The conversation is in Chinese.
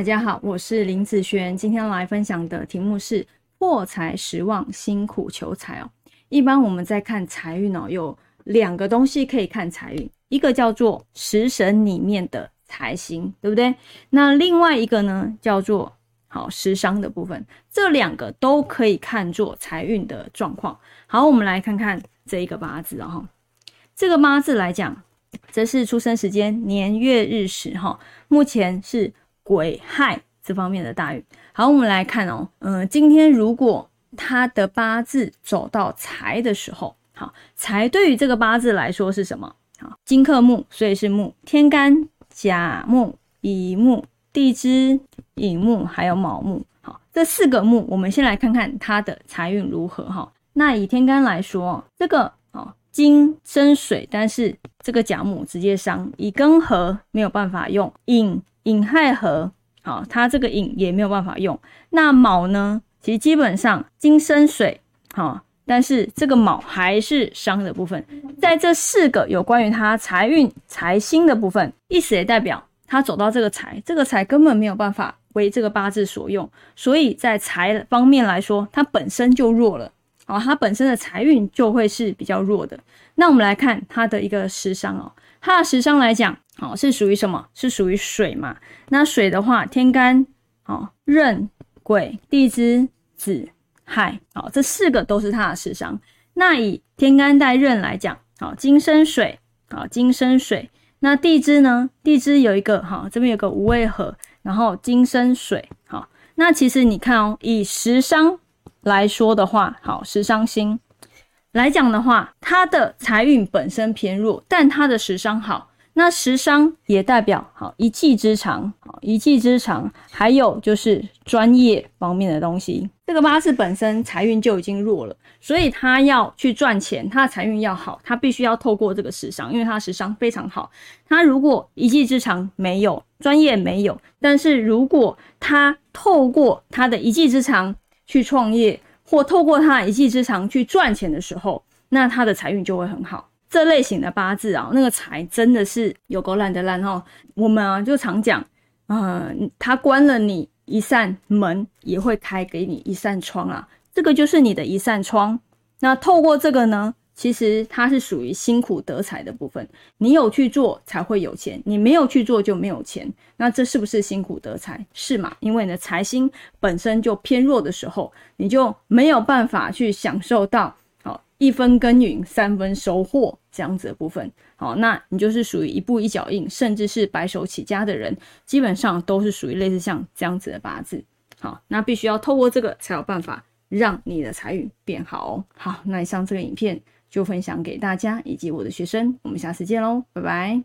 大家好，我是林子璇，今天来分享的题目是破财时旺，辛苦求财哦。一般我们在看财运哦，有两个东西可以看财运，一个叫做食神里面的财星，对不对？那另外一个呢，叫做好食伤的部分，这两个都可以看作财运的状况。好，我们来看看这一个八字哦，这个八字来讲，这是出生时间年月日时哈，目前是。癸亥这方面的大运，好，我们来看哦，嗯，今天如果他的八字走到财的时候，好，财对于这个八字来说是什么？好，金克木，所以是木，天干甲木、乙木、地支寅木，还有卯木，好，这四个木，我们先来看看他的财运如何哈。那以天干来说，这个哦，金生水，但是这个甲木直接伤，乙庚合没有办法用，寅。寅亥合，好，它这个寅也没有办法用。那卯呢？其实基本上金生水，好，但是这个卯还是伤的部分。在这四个有关于他财运财星的部分，意思也代表他走到这个财，这个财根本没有办法为这个八字所用，所以在财方面来说，它本身就弱了，哦，它本身的财运就会是比较弱的。那我们来看它的一个时伤哦，它的时伤来讲。好，是属于什么？是属于水嘛？那水的话，天干好，壬癸地支子亥，好，这四个都是它的食伤。那以天干带壬来讲，好，金生水，好，金生水。那地支呢？地支有一个，好，这边有个无味合，然后金生水，好。那其实你看哦，以食伤来说的话，好，食伤星来讲的话，他的财运本身偏弱，但他的食伤好。那食伤也代表好一技之长，好一技之长，还有就是专业方面的东西。这个八字本身财运就已经弱了，所以他要去赚钱，他的财运要好，他必须要透过这个食伤，因为他的食伤非常好。他如果一技之长没有，专业没有，但是如果他透过他的一技之长去创业，或透过他一技之长去赚钱的时候，那他的财运就会很好。这类型的八字啊，那个财真的是有够烂的烂哦。我们啊就常讲，嗯，他关了你一扇门，也会开给你一扇窗啊。这个就是你的一扇窗。那透过这个呢，其实它是属于辛苦得财的部分。你有去做才会有钱，你没有去做就没有钱。那这是不是辛苦得财？是嘛？因为你的财星本身就偏弱的时候，你就没有办法去享受到好。一分耕耘三分收获这样子的部分，好，那你就是属于一步一脚印，甚至是白手起家的人，基本上都是属于类似像这样子的八字。好，那必须要透过这个才有办法让你的财运变好哦。好，那以上这个影片就分享给大家以及我的学生，我们下次见喽，拜拜。